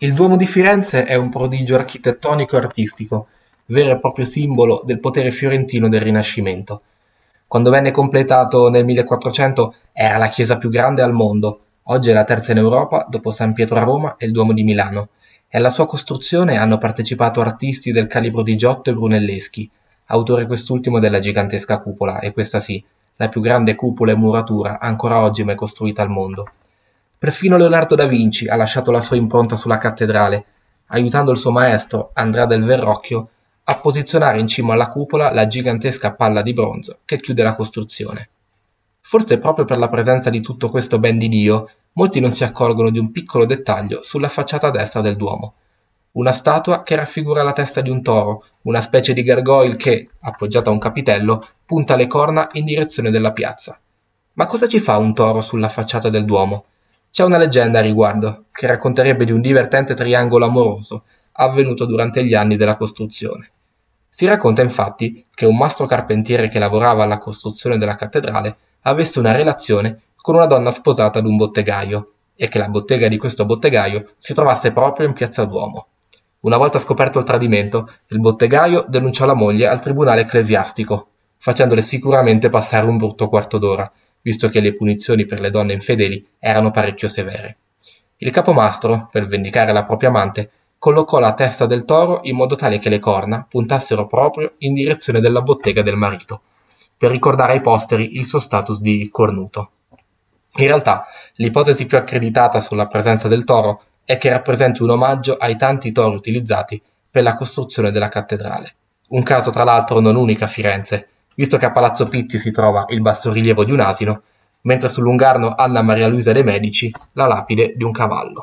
Il Duomo di Firenze è un prodigio architettonico e artistico, vero e proprio simbolo del potere fiorentino del Rinascimento. Quando venne completato nel 1400 era la chiesa più grande al mondo, oggi è la terza in Europa dopo San Pietro a Roma e il Duomo di Milano, e alla sua costruzione hanno partecipato artisti del calibro di Giotto e Brunelleschi, autore quest'ultimo della gigantesca cupola, e questa sì, la più grande cupola e muratura ancora oggi mai costruita al mondo. Perfino Leonardo da Vinci ha lasciato la sua impronta sulla cattedrale, aiutando il suo maestro, Andrea del Verrocchio, a posizionare in cima alla cupola la gigantesca palla di bronzo che chiude la costruzione. Forse proprio per la presenza di tutto questo ben di Dio, molti non si accorgono di un piccolo dettaglio sulla facciata destra del Duomo. Una statua che raffigura la testa di un toro, una specie di gargoyle che, appoggiata a un capitello, punta le corna in direzione della piazza. Ma cosa ci fa un toro sulla facciata del Duomo? C'è una leggenda a riguardo, che racconterebbe di un divertente triangolo amoroso avvenuto durante gli anni della costruzione. Si racconta infatti che un mastro carpentiere che lavorava alla costruzione della cattedrale avesse una relazione con una donna sposata ad un bottegaio e che la bottega di questo bottegaio si trovasse proprio in piazza Duomo. Una volta scoperto il tradimento, il bottegaio denunciò la moglie al tribunale ecclesiastico, facendole sicuramente passare un brutto quarto d'ora, visto che le punizioni per le donne infedeli erano parecchio severe. Il capomastro, per vendicare la propria amante, collocò la testa del toro in modo tale che le corna puntassero proprio in direzione della bottega del marito, per ricordare ai posteri il suo status di cornuto. In realtà, l'ipotesi più accreditata sulla presenza del toro è che rappresenti un omaggio ai tanti tori utilizzati per la costruzione della cattedrale. Un caso tra l'altro non unico a Firenze, visto che a Palazzo Pitti si trova il bassorilievo di un asino, mentre sull'ungarno Anna Maria Luisa de' Medici la lapide di un cavallo.